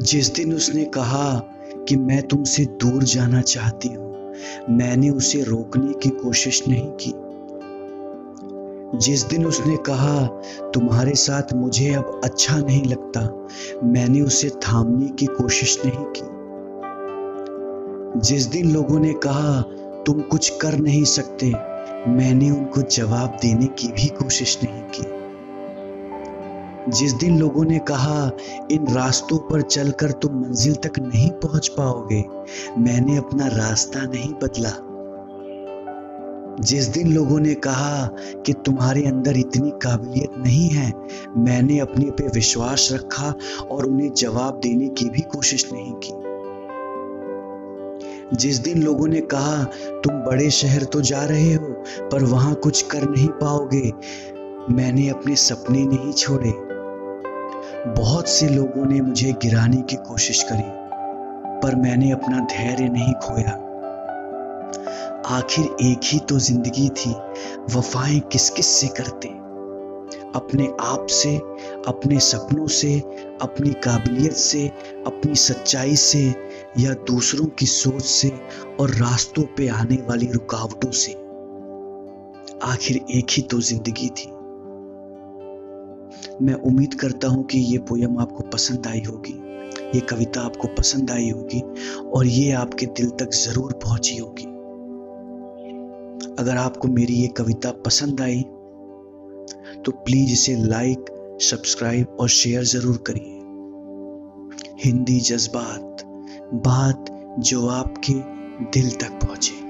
जिस दिन उसने कहा कि मैं तुमसे दूर जाना चाहती हूँ, मैंने उसे रोकने की कोशिश नहीं की। जिस दिन उसने कहा, तुम्हारे साथ मुझे अब अच्छा नहीं लगता मैंने उसे थामने की कोशिश नहीं की। जिस दिन लोगों ने कहा, तुम कुछ कर नहीं सकते मैंने उनको जवाब देने की भी कोशिश नहीं की। जिस दिन लोगों ने कहा, इन रास्तों पर चलकर तुम मंजिल तक नहीं पहुँच पाओगे, मैंने अपना रास्ता नहीं बदला। जिस दिन लोगों ने कहा कि तुम्हारे अंदर इतनी काबिलियत नहीं है, मैंने अपने पे विश्वास रखा और उन्हें जवाब देने की भी कोशिश नहीं की। जिस दिन लोगों ने कहा, तुम बड़े शहर तो जा रहे हो, पर वहाँ कुछ कर नहीं पाओगे, मैंने अपने सपने नहीं छोड़े। बहुत से लोगों ने मुझे गिराने की कोशिश करी, पर मैंने अपना धैर्य नहीं खोया। आखिर एक ही तो ज़िंदगी थी, वफाएँ किस किस से करते? अपने आप से, अपने सपनों से, अपनी काबिलियत से, अपनी सच्चाई से, या दूसरों की सोच से और रास्तों पे आने वाली रुकावटों से। आखिर एक ही तो ज़िंदगी थी। मैं उम्मीद करता हूँ कि ये पोयम आपको पसंद आई होगी, ये कविता आपको पसंद आई होगी, और ये आपके दिल तक ज़रूर पहुँची होगी। अगर आपको मेरी ये कविता पसंद आई तो प्लीज़ इसे लाइक सब्सक्राइब और शेयर ज़रूर करिए। हिंदी जज्बात, बात जो आपके दिल तक पहुँचे।